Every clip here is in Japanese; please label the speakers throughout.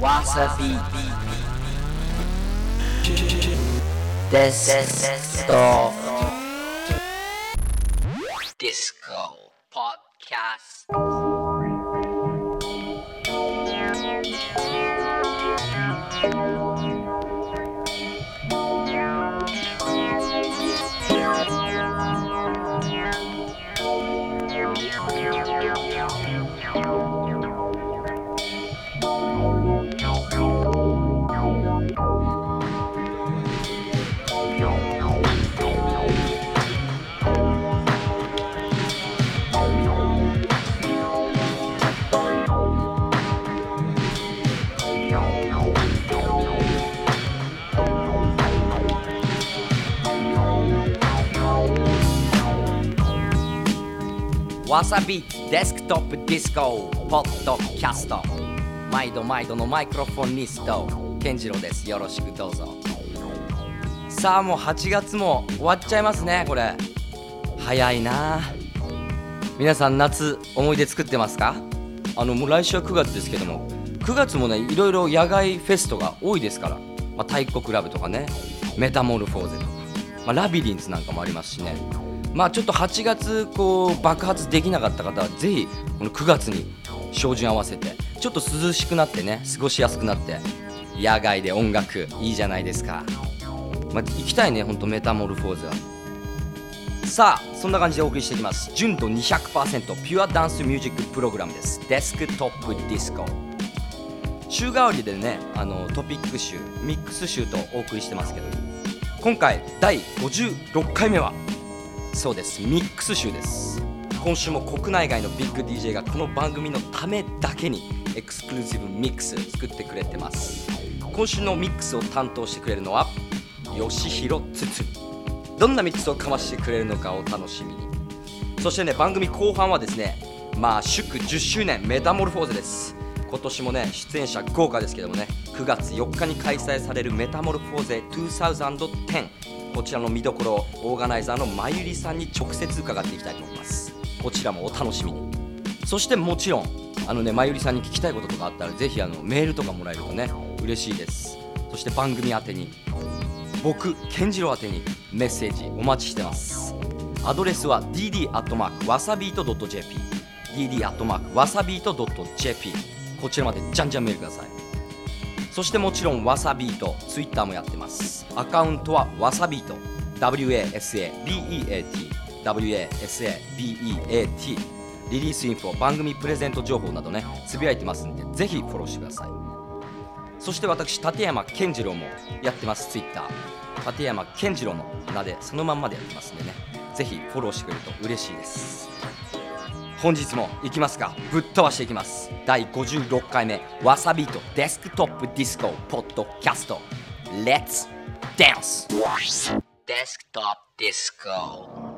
Speaker 1: わさびWasabeat Desktop Disco ポッドキャスト毎度毎度のマイクロフォニスト健次郎です。よろしくどうぞ。さあもう8月も終わっちゃいますねこれ。早いな。皆さん夏思い出作ってますか？あのもう来週は9月ですけども。9月もねいろいろ野外フェスが多いですから、まあ、太鼓クラブとかね。メタモルフォーゼとか、まあ、ラビリンスなんかもありますしね。まあちょっと8月こう爆発できなかった方はぜひこの9月に照準合わせてちょっと涼しくなってね過ごしやすくなって野外で音楽いいじゃないですか、まあ、行きたいねほんとメタモルフォーゼは。さあそんな感じでお送りしていきます。純度200%ピュアダンスミュージックプログラムです。 Desktop Disco。週替わりでねあのトピック集ミックス集とお送りしてますけど今回第56回目はそうです。ミックス集です。今週も国内外のビッグ DJ がこの番組のためだけにエクスクルーシブミックス作ってくれてます。今週のミックスを担当してくれるのは吉弘つつどんなミックスをかましてくれるのかを楽しみに。そしてね番組後半はですねまあ祝10周年メタモルフォーゼです。今年もね出演者豪華ですけどもね9月4日に開催されるメタモルフォーゼ2010こちらの見どころオーガナイザーのまゆりさんに直接伺っていきたいと思います。こちらもお楽しみに。そしてもちろんあのねまゆりさんに聞きたいこととかあったらぜひあのメールとかもらえるとね嬉しいです。そして番組宛てに僕健次郎宛てにメッセージお待ちしてます。アドレスは dd アットマークわさビー。ト .jp dd アットマークわさビー。ト .jp こちらまでじゃんじゃんメールください。そしてもちろんわさビートツイッターもやってます。アカウントはわさビート WASABEAT WASABEAT リリースインフォ番組プレゼント情報などねつぶやいてますんでぜひフォローしてください。そして私立山健次郎もやってますツイッター。立山健次郎の名でそのまんまでやってますんでねぜひフォローしてくれると嬉しいです。本日もいきますかぶっ飛ばしていきます。第56回目 Wasabeat Desktop Disco ポッドキャスト。Let's dance! Desktop Disco。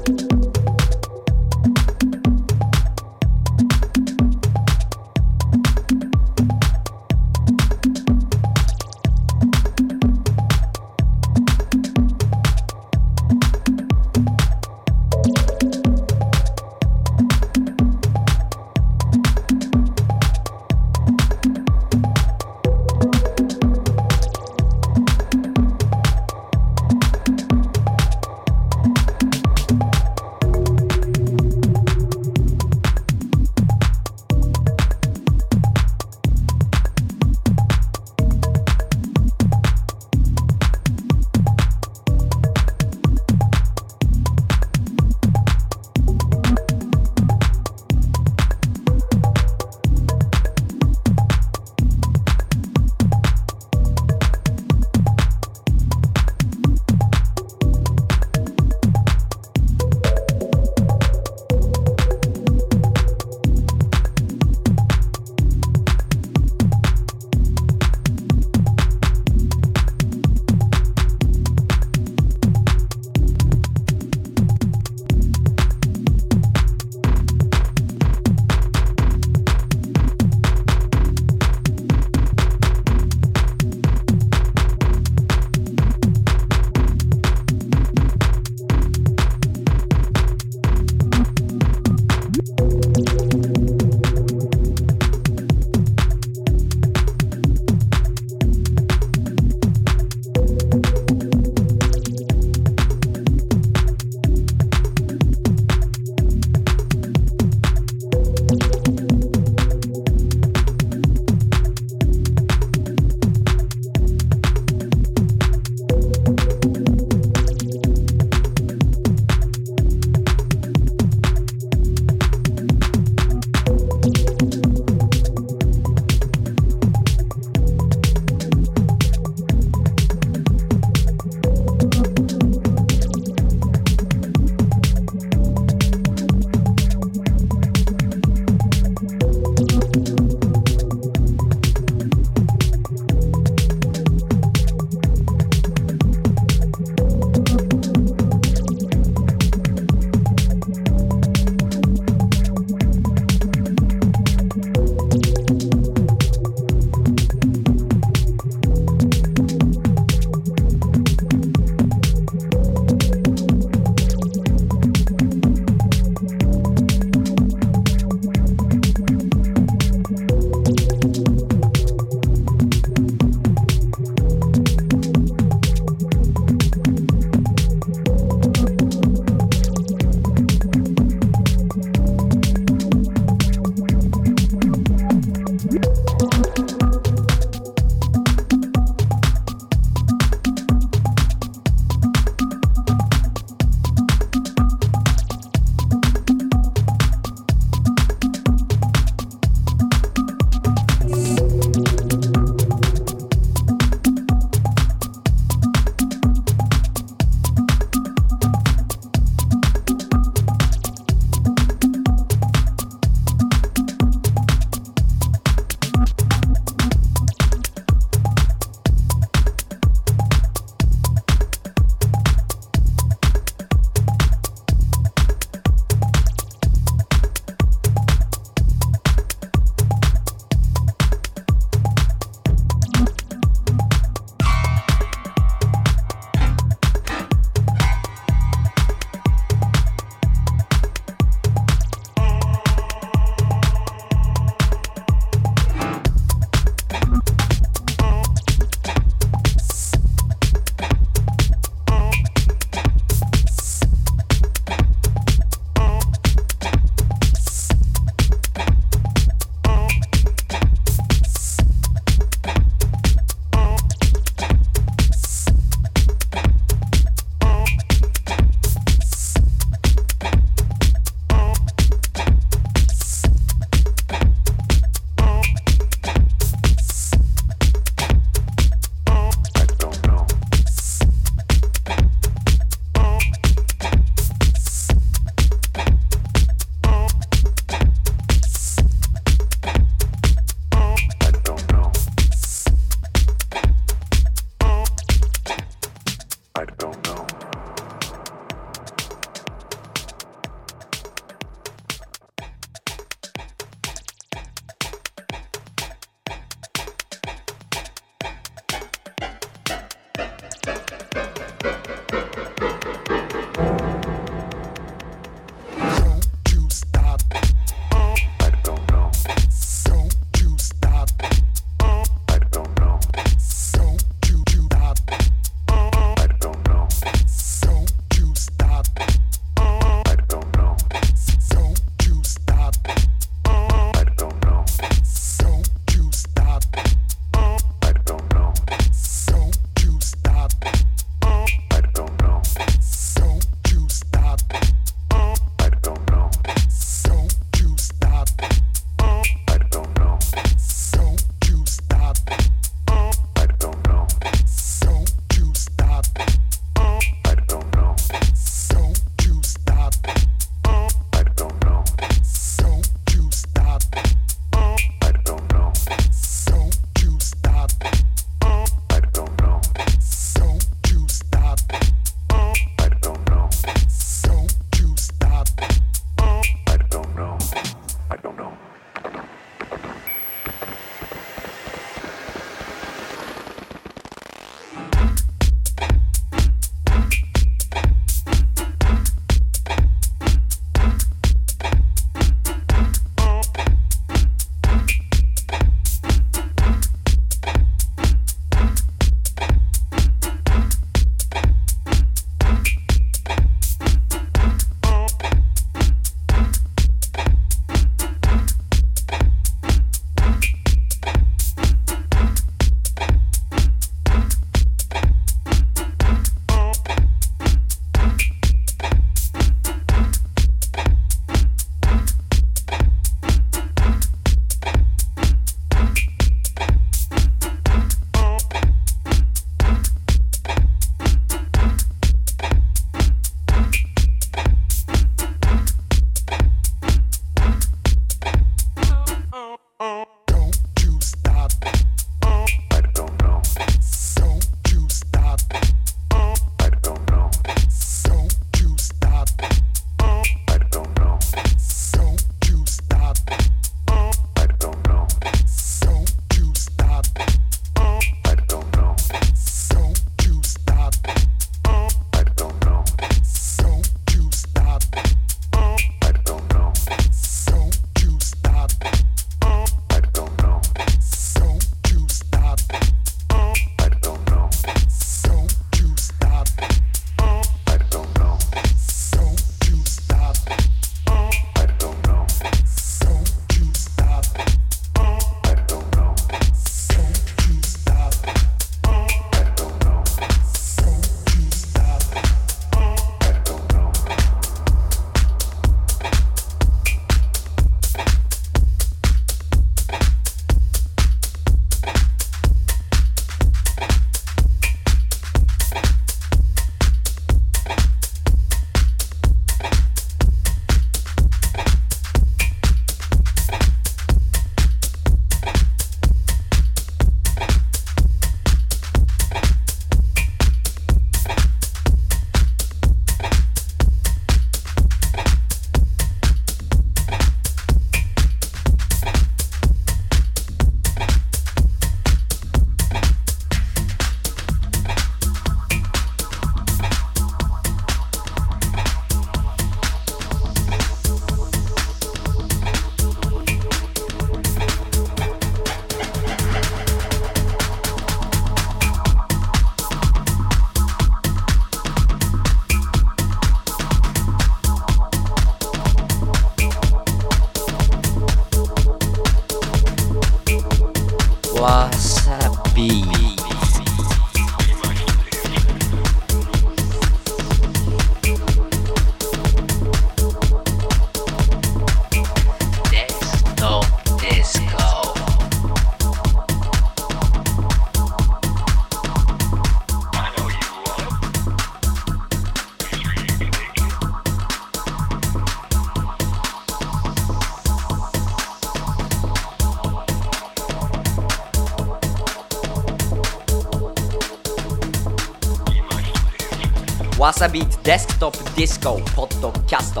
Speaker 1: クトップデスクトップディスコ .jp「わさビートデスクトップディスコポッドキャスト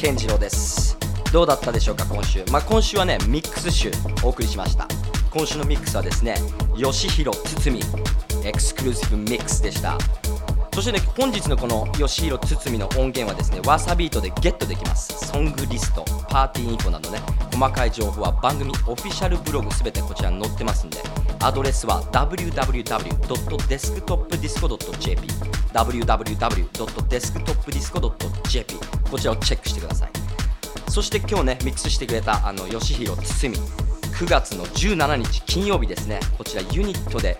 Speaker 1: 健次郎です。どうだったでしょうか今週？まあ今週はねミックス集お送りしました。今週のミックスはですね吉弘堤エクスクルーシブミックスでした。そしてね本日のこの吉弘堤の音源はですね Wasabeat でゲットできます。ソングリストパーティーインフォなどね細かい情報は番組オフィシャルブログすべてこちらに載ってますんでアドレスは www.desktopdisco.jp www.desktopdisco.jp こちらをチェックしてください。そして今日ねミックスしてくれたあの吉弘堤9月の17日金曜日ですね。こちらユニットで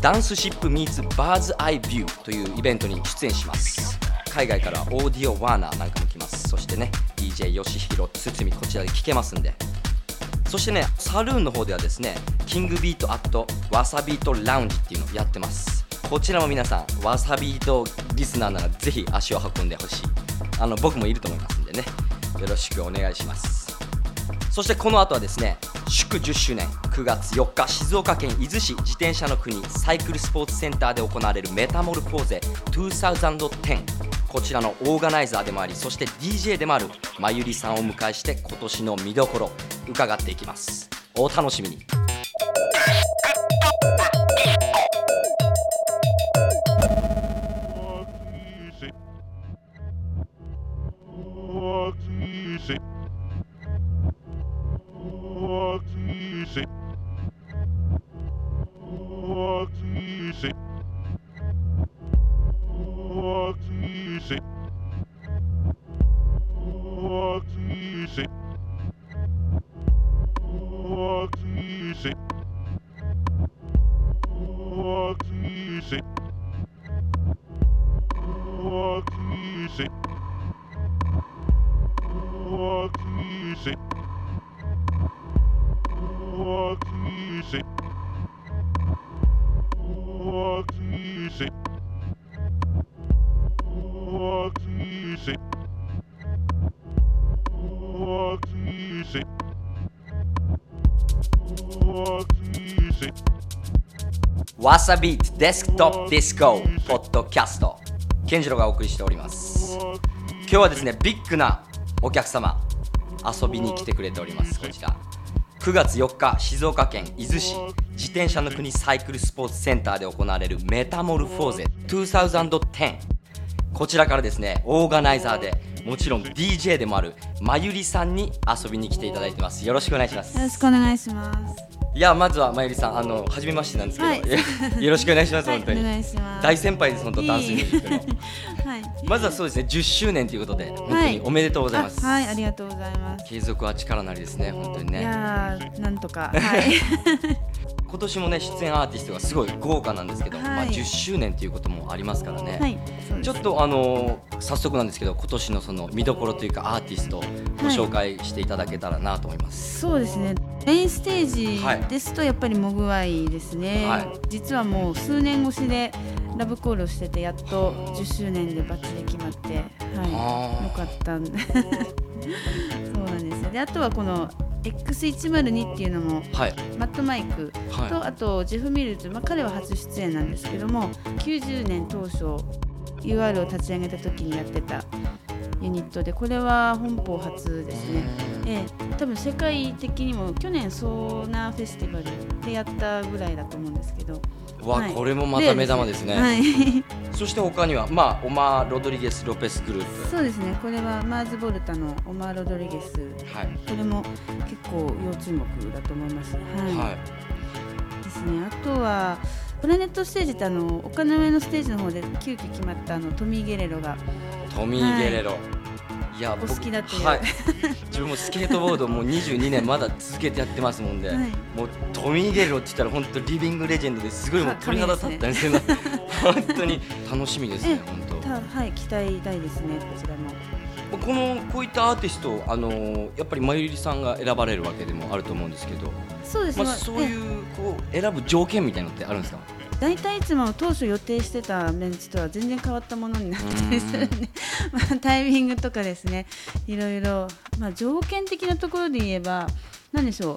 Speaker 1: Dance Ship meets Bird's Eye View というイベントに出演します。海外から Audio Werner なんかも来ます。そしてね DJ 吉弘堤こちらで聴けますんで。そしてねサルーンの方ではですね King Beat at Wasabeat Lounge っていうのをやってます。こちらも皆さんわさビートリスナーならぜひ足を運んでほしい。あの僕もいると思いますんでね。よろしくお願いします。そしてこの後はですね祝10周年。9月4日静岡県伊豆市自転車の国サイクルスポーツセンターで行われるメタモルフォーゼ。2010こちらのオーガナイザーでもありそして DJ でもあるまゆりさんをお迎えして今年の見どころ伺っていきます。お楽しみに。Wasabeat Desktop Disco Podcast 健次郎がお送りしております。今日はですねビッグなお客様遊びに来てくれております。こちら。9月4日静岡県伊豆市自転車の国サイクルスポーツセンターで行われるメタモルフォーゼ2010こちらからですねオーガナイザーでもちろん DJ でもあるまゆりさんに遊びに来ていただいてます。よろしくお願いします。
Speaker 2: よろしくお願いします。
Speaker 1: いやまずはまゆりさんあの初めましてなんですけど、はい、よろしくお願いします、はい、本当に。
Speaker 2: お願いします。
Speaker 1: 大先輩です本当ダンスミュージックのは。いまずはそうですね10周年ということで本当におめでとうございます。
Speaker 2: はいありがとうございます。
Speaker 1: 継続は力なりですね本当にね。
Speaker 2: いやなんとか。はい
Speaker 1: 今年もね出演アーティストがすごい豪華なんですけど、はい、まあ10周年ということもありますからね、はい、ちょっとあの早速なんですけど今年のその見どころというかアーティストをご紹介していただけたらなと思います、
Speaker 2: はい、そうですね。メインステージですとやっぱりモグワイですね、はい、実はもう数年越しでラブコールをしててやっと10周年でバッチリ決まって、はい、よかった そうなんですよ。であとはこの X102 っていうのも、はい、マットマイクと、はい、あとジェフ・ミルズ、まあ、彼は初出演なんですけども90年当初 UR を立ち上げた時にやってたユニットでこれは本邦初ですね、えー、多分世界的にも去年ソーナーフェスティバルでやったぐらいだと思うんですけど
Speaker 1: わ、はい、これもまた目玉ですね。はい、そして他には、まあ、オマー・ロドリゲス・ロペスグループ。
Speaker 2: そうですね、これはマーズ・ボルタのオマー・ロドリゲス。はい、これも結構要注目だと思います。はい。はい、ですね、あとは。プラネットステージってあの丘の上のステージの方で急遽決まったあのトミー・ゲレロが
Speaker 1: トミー・ゲレロ、
Speaker 2: はいいやお好きだって
Speaker 1: はい、自分もスケートボードもう22年まだ続けてやってますもんで、はい、もうトミー・ゲロって言ったら本当リビングレジェンドですごいもう鳥肌立ったんですけど、ね、本当に楽しみですね。本
Speaker 2: 当はい期待大ですねこちらも。
Speaker 1: このこういったアーティストあのやっぱりまゆりさんが選ばれるわけでもあると思うんですけど
Speaker 2: そうです、ね、
Speaker 1: まあ、そういうこう選ぶ条件みたいなのってあるんですか？
Speaker 2: 大体いつも当初予定してたメンツとは全然変わったものになったりするんで、まあ、タイミングとかですねいろいろ、まあ、条件的なところで言えば何でしょう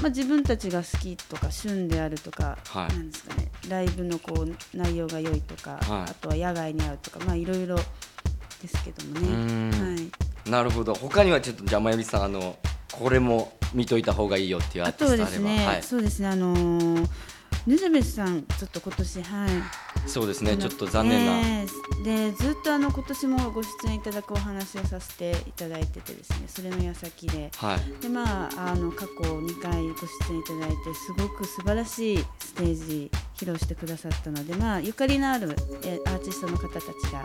Speaker 2: まあ、自分たちが好きとか旬であるとか、はい、なんですかねライブのこう内容が良いとか、はい、あとは野外に合うとかまあいろいろですけどもね。は
Speaker 1: い、なるほど。他にはちょっとじゃあまゆみさんあのこれも見といた方がいいよっていうアーティストあれば、ね
Speaker 2: はい、そうですねあのーヌズベスさんちょっと今年はい
Speaker 1: そうですね。ちょっと残念な、え
Speaker 2: ー、でずっとあの今年もご出演いただくお話をさせていただいててですね。それの矢先で、はい、でまああの過去2回ご出演いただいてすごく素晴らしいステージ披露してくださったのでまあゆかりのあるアーティストの方たちが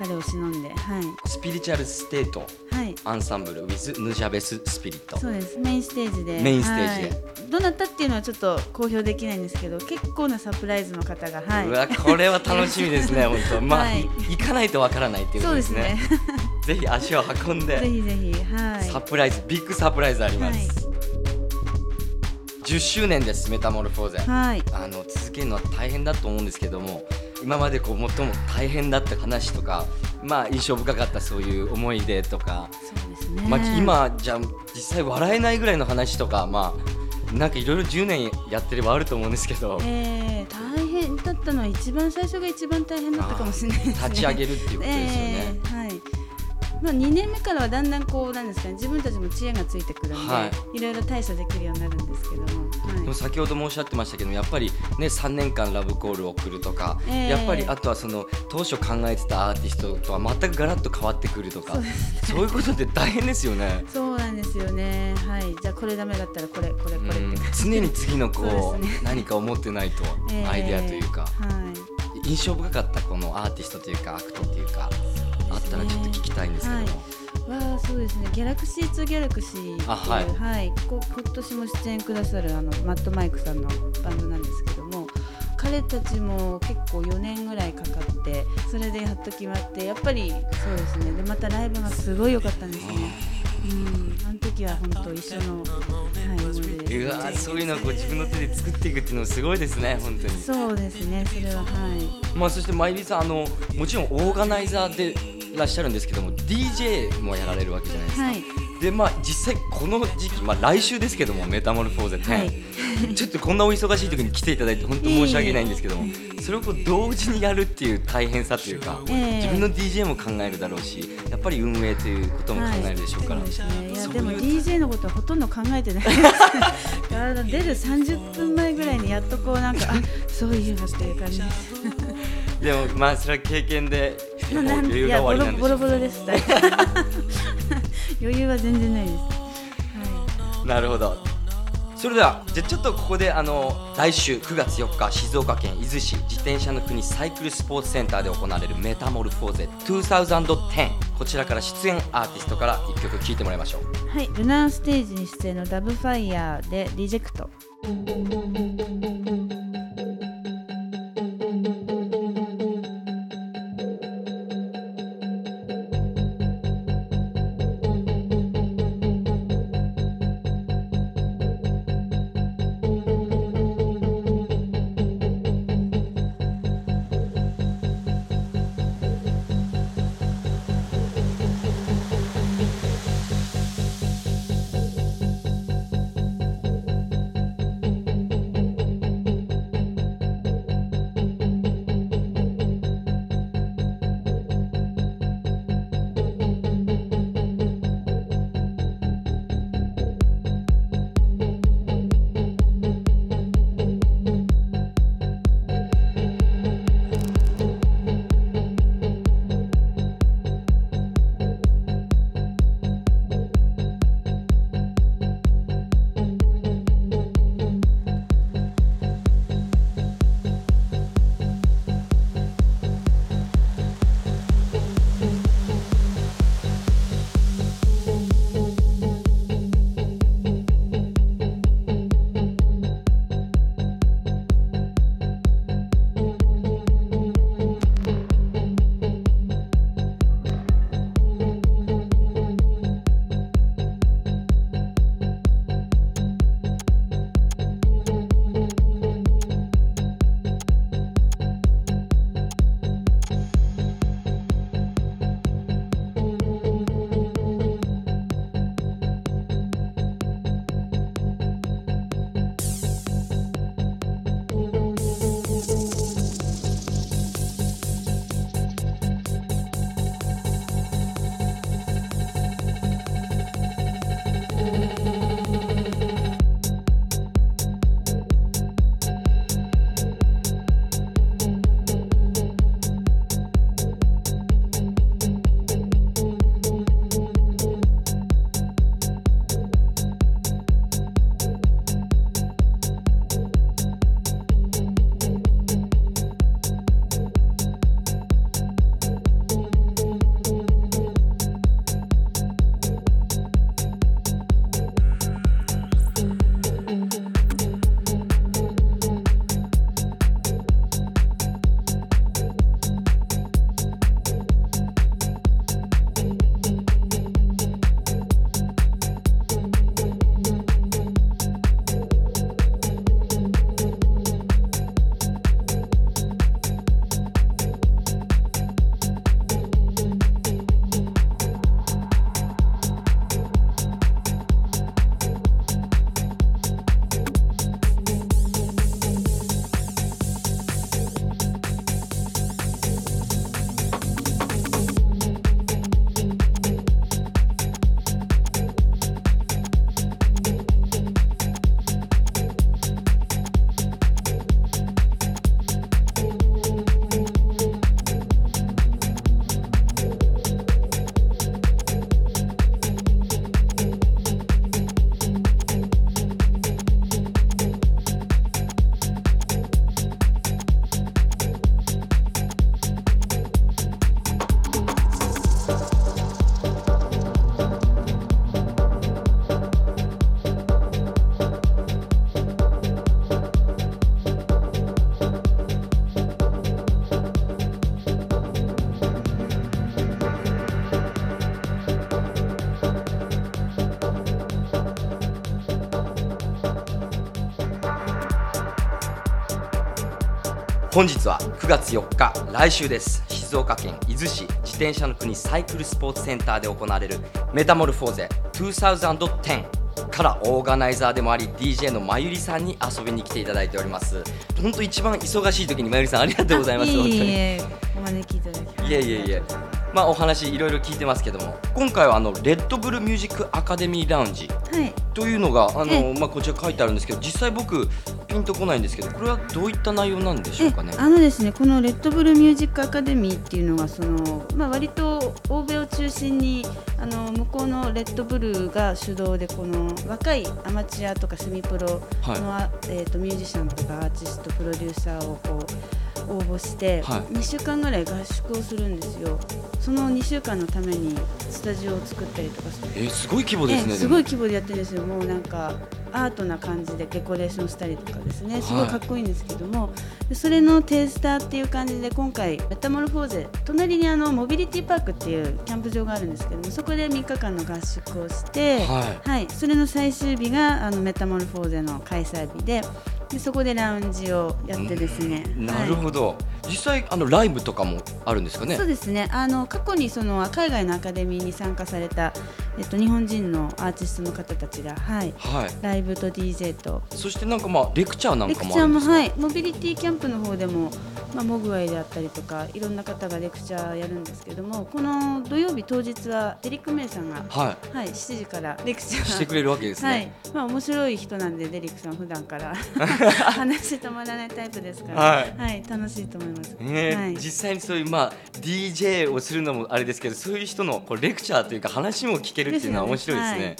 Speaker 2: 彼を忍んで、はい、
Speaker 1: スピリチュアルステート、はい、アンサンブル。With Nujabes Spirit
Speaker 2: そうです。メインステージで。
Speaker 1: メインステージで、
Speaker 2: はい、どなたっていうのはちょっと公表できないんですけど結構なサプライズの方が、はい、
Speaker 1: うわこれは楽しみですね 本当。まあ、はい、行かないとわからないっていうことですね。ぜひ足を運んで。
Speaker 2: ぜひぜひ、はい、
Speaker 1: サプライズビッグサプライズあります、はい。10周年ですメタモルフォーゼ、はい、あの続けるのは大変だと思うんですけども今までこう最も大変だった話とか、まあ、印象深かったそういう思い出とか
Speaker 2: そうですね、
Speaker 1: まあ、今じゃ実際笑えないぐらいの話とか、まあ、なんかいろいろ10年やってればあると思うんですけど、
Speaker 2: えー、大変だったのは一番最初が一番大変だったかもしれないですね。
Speaker 1: 立ち上げるっていうことですよね。
Speaker 2: えー、はい。まあ、2年目からはだんだんこうなんですかね自分たちも知恵がついてくるので、はい、いろいろ対処できるようになるんですけども、はい、でも
Speaker 1: 先ほどもおっしゃってましたけどやっぱりね3年間ラブコールを送るとか、えー、やっぱりあとはその当初考えてたアーティストとは全くガラッと変わってくるとかそう、ね,、いうことって大変ですよね。
Speaker 2: そうなんですよね。はい。じゃあこれダメだったらこれこれこれって。
Speaker 1: 常に次のこう、ね、何か思ってないと、えー、アイデアというか、はい、印象深かったこのアーティストというかアクトというかあったらちょっと聞きたいんですけども。はい
Speaker 2: はそうですね。 Galaxy 2 Galaxy っていうはい、はい、こ今年も出演くださるあのマットマイクさんのバンドなんですけども彼たちも結構4年ぐらいかかってそれでやっと決まってやっぱりそうですね。でまたライブがすごい良かったんですね。うん、あの時は本当一緒の、はい、
Speaker 1: うわそういうのをこう自分の手で作っていくっていうのすごいですね本当に。
Speaker 2: そうですね。それははい。
Speaker 1: まあそしてまいりさんあのもちろんオーガナイザーでいらっしゃるんですけども DJ もやられるわけじゃないですか、はい、でまあ実際この時期、まあ、来週ですけどもメタモルフォーゼ10、はい、ちょっとこんなお忙しい時に来ていただいて本当申し訳ないんですけども、それをこう同時にやるっていう大変さというか、えー、自分の DJ も考えるだろうしやっぱり運営ということも考えるでしょうから、はい、
Speaker 2: ね、いやでも DJ のことはほとんど考えてない 出る30分前ぐらいにやっとこうなんかあそういうのっていう感じ。
Speaker 1: でもまあそれは経験で余裕が終わりなんで
Speaker 2: ボロボロです。余裕は全然ないです、
Speaker 1: はい、なるほど。それではじゃちょっとここであの来週9月4日静岡県伊豆市自転車の国サイクルスポーツセンターで行われるメタモルフォーゼ2010こちらから出演アーティストから1曲聴いてもらいましょう。
Speaker 2: はい。ルナーステージに出演のダブファイヤーでリジェクト
Speaker 1: 本日は9月4日来週です。静岡県伊豆市自転車の国サイクルスポーツセンターで行われるメタモルフォーゼ2010からオーガナイザーでもあり DJ のまゆりさんに遊びに来ていただいております。本当一番忙しい時にまゆりさんありがとうございます
Speaker 2: いえいえお招きいただき
Speaker 1: いえいえいえ。まあ、お話いろいろ聞いてますけども今回はあのレッドブルミュージックアカデミーラウンジというのが、あのまあ、こちら書いてあるんですけど実際僕ピンとこないんですけどこれはどういった内容なんでしょうかね？
Speaker 2: あのですねこのレッドブルミュージックアカデミーっていうのはその、まあ、割と欧米を中心にあの向こうのレッドブルが主導でこの若いアマチュアとかセミプロの、はい、えーと、とミュージシャンとかアーティストプロデューサーをこう応募して2週間ぐらい合宿をするんですよ、その2週間のためにスタジオを作ったりとか
Speaker 1: えー、すごい規模ですね
Speaker 2: すごい規模でやってるんですよもうなんかアートな感じでデコレーションしたりとかですねすごいかっこいいんですけども、はい、それのテイスターっていう感じで今回メタモルフォーゼ隣にあのモビリティパークっていうキャンプ場があるんですけどもそこで3日間の合宿をして、はい、はい、それの最終日があのメタモルフォーゼの開催日ででそこでラウンジをやってですね、
Speaker 1: なるほど、はい、実際あのライブとかもあるんですかね？
Speaker 2: そうですね。あの過去にその海外のアカデミーに参加された、えっと、日本人のアーティストの方たちが、はい、はい、ライブと DJ と。
Speaker 1: そしてなんかまあレクチャーなんかもあ
Speaker 2: るんですか？レクチャーもはい。モビリティキャンプの方でもまあ、モグワイであったりとかいろんな方がレクチャーやるんですけどもこの土曜日当日はデリック・メイさんが、はい、はい、7時からレクチャー。
Speaker 1: してくれるわけですね、はい。
Speaker 2: まあ、面白い人なんでデリックさん普段から。話止まらないタイプですから、はい、はい、楽しいと思います、
Speaker 1: ね。はい、実際にそういう、まあ、DJ をするのもあれですけどそういう人のこうレクチャーというか話も聞けるっていうのは面白いですね。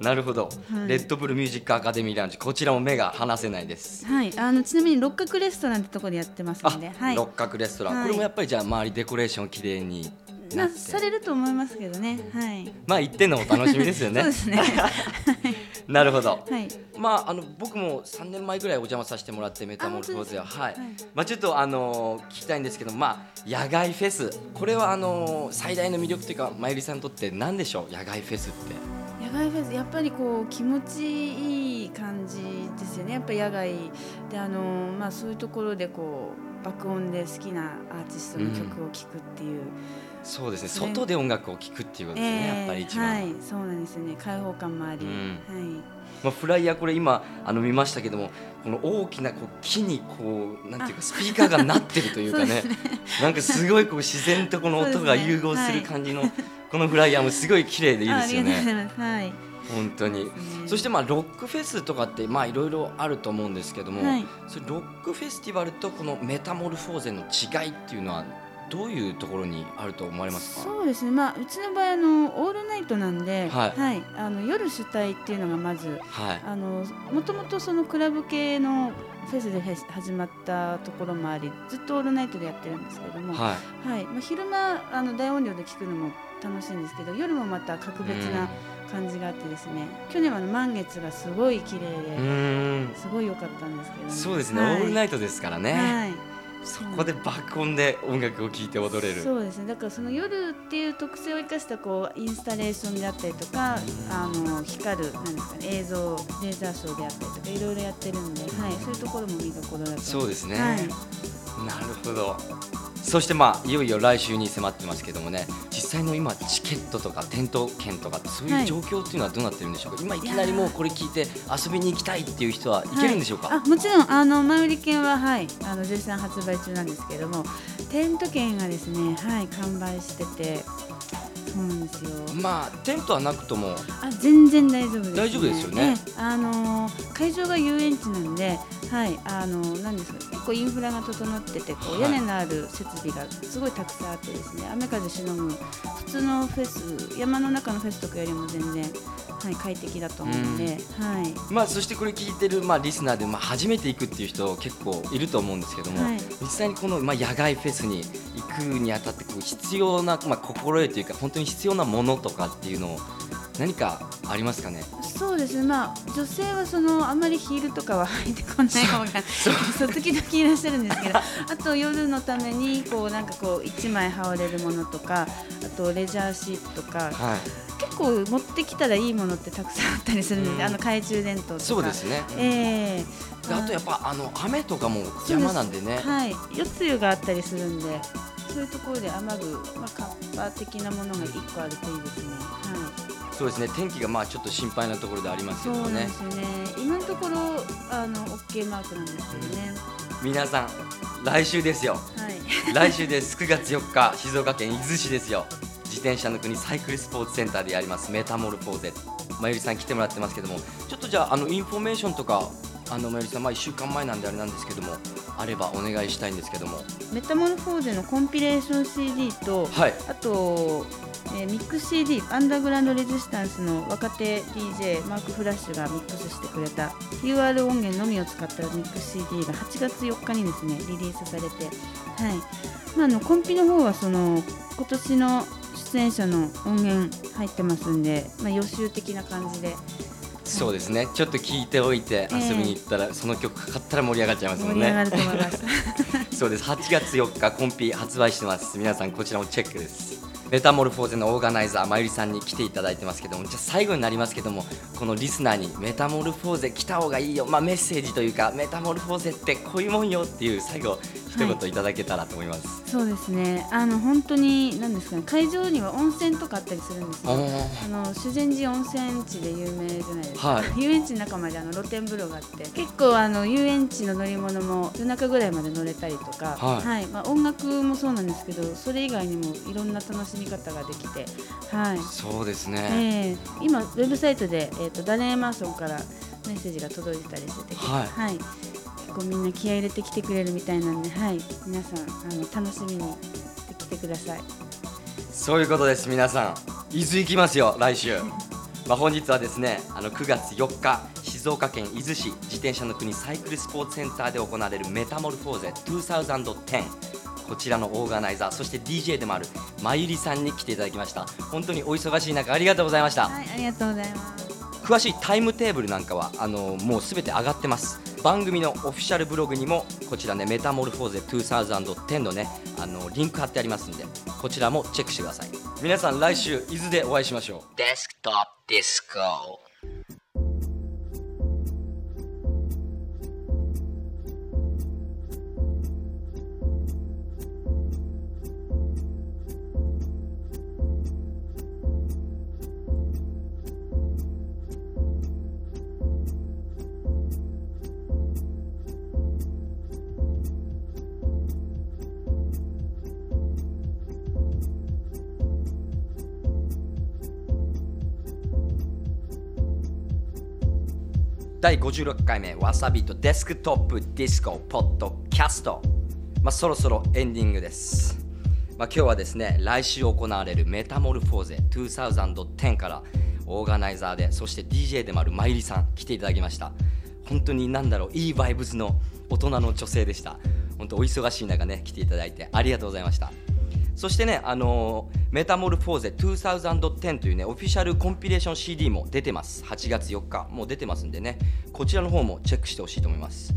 Speaker 1: なるほど、はい、レッドブルミュージックアカデミーラウンジ。こちらも目が離せないです。
Speaker 2: はい。あのちなみに六角レストランってところでやってますので、はい、
Speaker 1: 六角レストラン、はい、これもやっぱりじゃあ周りデコレーション綺麗に
Speaker 2: なされると思いますけどね。はい。
Speaker 1: まあ行ってのお楽しみですよね。
Speaker 2: そうですね。
Speaker 1: なるほど、はい、まああの僕も三年前ぐらいお邪魔させてもらってメタモルフォーゼは。はい、まあちょっとあの聞きたいんですけどまあ野外フェス。これはあの最大の魅力というかまゆりさんにとって何でしょう？野外フェスって
Speaker 2: 野外フェスやっぱりこう気持ちいい感じですよね。やっぱ野外であの、まあ、そういうところでこう爆音で好きなアーティストの曲を聴くっていう、うん、
Speaker 1: そうですね。外で音楽を聴くっていうことですね、えー、やっぱり一番。
Speaker 2: はい。そうなんですよね。開放感もあり、うん、はい。
Speaker 1: まあ、フライヤーこれ今あの見ましたけどもこの大きなこう木にこうなんていうかスピーカーがなってるというかね。ね、なんかすごいこう自然とこの音が融合する感じのこのフライヤーもすごい綺麗でいいですよね。はい。本当に、そしてまあロックフェスとかってまあいろいろあると思うんですけども、はい、それロックフェスティバルとこのメタモルフォーゼの違いっていうのはどういうところにあると思われますか？
Speaker 2: そうですね、まあ、うちの場合あのオールナイトなんで、はい、はい、あの夜主体っていうのがまず、はい、あのもともとそのクラブ系のフェスで始まったところもありずっとオールナイトでやってるんですけども、はい、はい、まあ、昼間あの大音量で聞くのも楽しいんですけど夜もまた格別な感じがあってですね、去年はあの満月がすごい綺麗ですごい良かったんですけど、ね、
Speaker 1: そうですね、はい、オールナイトですからね。はい。そこで爆音で音楽を聴いて踊れる。
Speaker 2: そうですね。だからその夜っていう特性を生かしたこうインスタレーションであったりとかあの光るなんですか、ね、映像レーザーショーであったりとかいろいろやってるんで、はい、そういうところも見どころだと
Speaker 1: そうですね、はい、なるほど。そしてまあいよいよ来週に迫ってますけどもね実際の今チケットとかテント券とかそういう状況っていうのはどうなってるんでしょうか、はい、今いきなりもうこれ聞いて遊びに行きたいっていう人はいけるんでしょうか、はい、
Speaker 2: あもちろんあの前売り券ははいあの絶賛発売中なんですけれどもテント券がですねはい完売しててそうなんですよ。
Speaker 1: まあテントはなくとも
Speaker 2: あ全然大丈夫です、
Speaker 1: ね、大丈夫ですよね。
Speaker 2: あの会場が遊園地なんで、はいあのなんですか結構インフラが整っててこう、屋根のある設備がすごいたくさんあってですね雨風しのぐ普通のフェス山の中のフェスとかよりも全然はい快適だと思うので、はい。
Speaker 1: まあそしてこれ聞いてるまあリスナーでまあ初めて行くっていう人結構いると思うんですけども、はい、実際にこのまあ野外フェスに行くにあたってこう必要なまあ心得というか本当に必要なものとかっていうのを何かありますかね？
Speaker 2: そうですね、まあ、女性はそのあんまりヒールとかは履いてこない方がそう。時々いらっしゃるんですけど あと夜のためにこうなんかこう1枚羽織れるものとかあとレジャーシートとか、はい、結構構持ってきたらいいものってたくさんあったりするんです、うん、あの懐中電灯とか。
Speaker 1: そうですね。
Speaker 2: ええ。
Speaker 1: ー、あとやっぱあの雨とかも山なんでね。
Speaker 2: はい。夜露があったりするんでそういうところで雨具、まあ、カッパ的なものが1個あるといいですね。はい。
Speaker 1: そうですね。天気がまあちょっと心配なところでありますけどね。そう
Speaker 2: ですよね。今のところあの OK マークなんですけどね
Speaker 1: 皆さん来週ですよ、はい、来週です。9月4日静岡県伊豆市ですよ自転車の国サイクルスポーツセンターでやりますメタモルフォーゼ。まゆりさん来てもらってますけども。ちょっとじゃああのインフォメーションとかあのまゆりさん、まあ、1週間前なんであれなんですけどもあればお願いしたいんですけども。
Speaker 2: メタモルフォーゼのコンピレーション CD と、はい、あと、えー、ミックス CD Underground Resistance の若手 DJ マーク・フラッシュがミックスしてくれた UR 音源のみを使ったミックス CD が8月4日にですねリリースされて、はい。まあ、あのコンピの方はその今年の出演者の音源入ってますんで、まあ、予習的な感じで。
Speaker 1: そうですね。ちょっと聞いておいて遊びに行ったら、えー、その曲かかったら盛り上がっちゃいますもんね。そうです。8月4日コンピ発売してます。皆さんこちらもチェックです。メタモルフォーゼのオーガナイザーまゆりさんに来ていただいてますけどもじゃあ最後になりますけどもこのリスナーにメタモルフォーゼ来た方がいいよ、まあ、メッセージというかメタモルフォーゼってこういうもんよっていう最後一言いただけたらと思います、は
Speaker 2: い、そうですね。あの本当に何ですかね。会場には温泉とかあったりするんですよ。あの修善寺温泉地で有名じゃないですか、はい、遊園地の中まであの露天風呂があって結構あの遊園地の乗り物も夜中ぐらいまで乗れたりとか、はい、はい、まあ、音楽もそうなんですけどそれ以外にもいろんな楽しみ方ができて、はい、
Speaker 1: そうですね、
Speaker 2: えー、今ウェブサイトで、えーと、ダレーマーソンからメッセージが届いてたりしてて、はい、はい、結構みんな気合い入れてきてくれるみたいなんで、はい、皆さんあの楽しみにしてきてください。
Speaker 1: そういうことです皆さん。伊豆行きますよ来週。まあ本日はですねあの9月4日静岡県伊豆市自転車の国サイクルスポーツセンターで行われるメタモルフォーゼ2010こちらのオーガナイザーそして DJ でもあるまゆりさんに来ていただきました。本当にお忙しい中ありがとうございました。
Speaker 2: はいありがとうございます。
Speaker 1: 詳しいタイムテーブルなんかはあのもうすべて上がってます番組のオフィシャルブログにもこちらねメタモルフォーゼ2010のねあのリンク貼ってありますんでこちらもチェックしてください。皆さん来週伊豆でお会いしましょう。 Desktop Disco第56回目 Wasabeat Desktop Disco Podcast、まあ、そろそろエンディングです、まあ、今日はですね来週行われるメタモルフォーゼ2010からオーガナイザーでそして DJ でもあるまゆりさん来ていただきました。本当に何だろういいバイブスの大人の女性でした。本当お忙しい中ね来ていただいてありがとうございました。そしてね、あのー、メタモルフォーゼ2010というね、オフィシャルコンピレーション CD も出てます。8月4日、もう出てますんでね、こちらの方もチェックしてほしいと思います。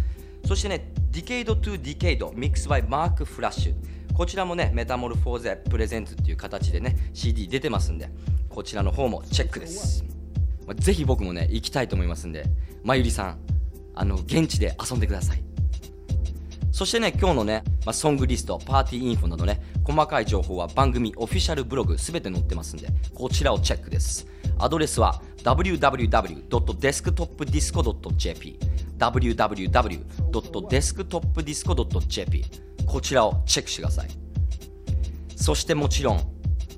Speaker 1: そしてね、Decade to Decade Mix by Mark Flash。こちらもね、メタモルフォーゼ presents っていう形でね、CD 出てますんで、こちらの方もチェックです。ぜひ僕もね、行きたいと思いますんで、まゆりさん、あの、現地で遊んでください。そしてね、今日のね、まあ、ソングリスト、パーティーインフォなどね、細かい情報は番組オフィシャルブログすべて載ってますんで、こちらをチェックです。アドレスは www.desktopdisco.jp www.desktopdisco.jp こちらをチェックしてください。そしてもちろん、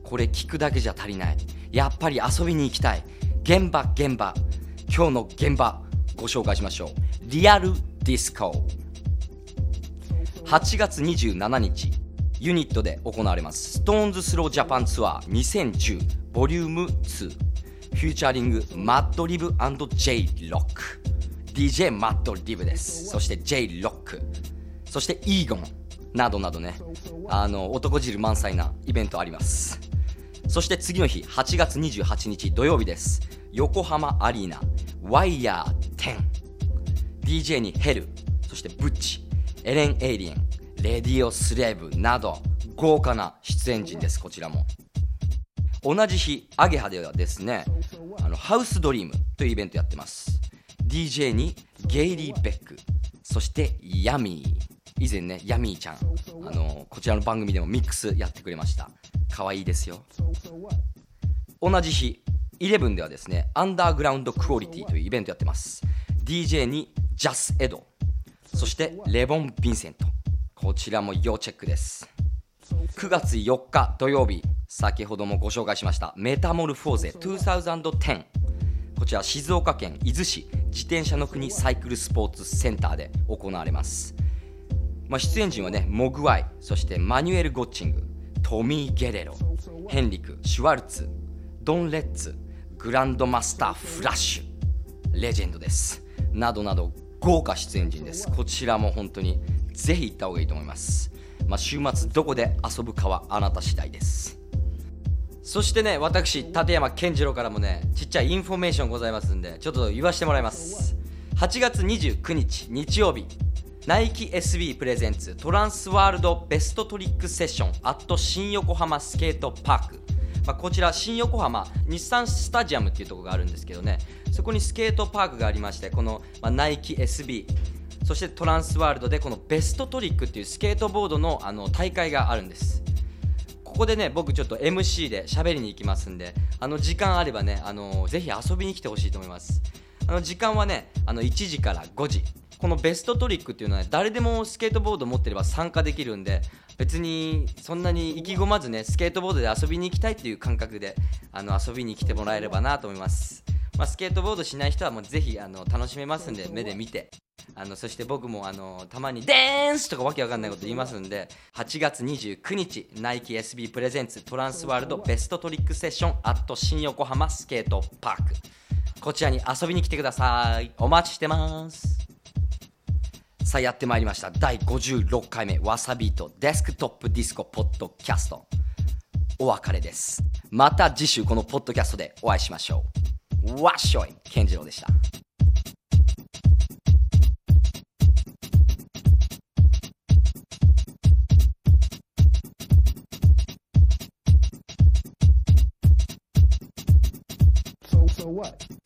Speaker 1: これ聞くだけじゃ足りない。やっぱり遊びに行きたい。現場、現場。今日の現場、ご紹介しましょう。リアルディスコ。8月27日ユニットで行われます SixTONES Slow Japan ツアー2010ボリューム2 featuring Madlib & J Rocc DJ Madlib です。そして J ロックそしてイーゴンなどなどね。あの男汁満載なイベントあります。そして次の日8月28日土曜日です。横浜アリーナワイヤー 10DJ にヘルそしてブッチ。エレン・エイリン、レディオ・スレーブなど豪華な出演陣です、こちらも。同じ日アゲハではですねあのハウスドリームというイベントやってます。DJ にゲイリー・ベックそしてヤミー。以前ねヤミーちゃんあのこちらの番組でもミックスやってくれました。可愛いですよ。同じ日11ではですねアンダーグラウンドクオリティというイベントやってます。DJ にジャス・エド。そしてレボン・ヴィンセント。こちらも要チェックです。9月4日土曜日。先ほどもご紹介しました。メタモルフォーゼ2010こちら静岡県伊豆市。自転車の国サイクルスポーツセンターで行われます、まあ、出演陣はねモグワイそしてマニュエル・ゴッチングトミー・ゲレロヘンリク・シュワルツドン・レッツグランドマスター・フラッシュレジェンドです。などなど豪華出演陣です。こちらも本当にぜひ行った方がいいと思います、まあ、週末どこで遊ぶかはあなた次第です。そしてね私立山健次郎からもねちっちゃいインフォメーションございますんでちょっと言わせてもらいます。8月29日日曜日。ナイキ SB プレゼンツトランスワールドベストトリックセッションアット新横浜スケートパークまあ、こちら新横浜日産スタジアムっていうところがあるんですけどね。そこにスケートパークがありましてこの、まあ、ナイキ SB そしてトランスワールドでこのベストトリックっていうスケートボードのあの大会があるんです。ここでね僕ちょっと MC で喋りに行きますんであの時間あればねあのぜひ遊びに来てほしいと思います。あの時間はねあの1時から5時。このベストトリックっていうのは、ね、誰でもスケートボード持ってれば参加できるんで別にそんなに意気込まずねスケートボードで遊びに行きたいっていう感覚であの遊びに来てもらえればなと思います、まあ、スケートボードしない人はもうぜひあの楽しめますんで目で見て。あのそして僕もあのたまに「デーンス!」とかわけわかんないこと言いますんで8月29日ナイキ SB プレゼンツトランスワールドベストトリックセッションアット新横浜スケートパーク。こちらに遊びに来てください。お待ちしてます。さあやってまいりました。第56回目 Wasabeat Desktop Disco Podcast。お別れです。また次週このポッドキャストでお会いしましょう。わっしょい健次郎でした。What?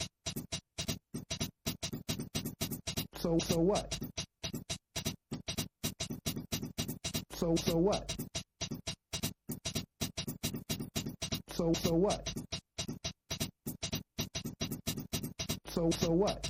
Speaker 1: So so what? So so what? So so what? So so what?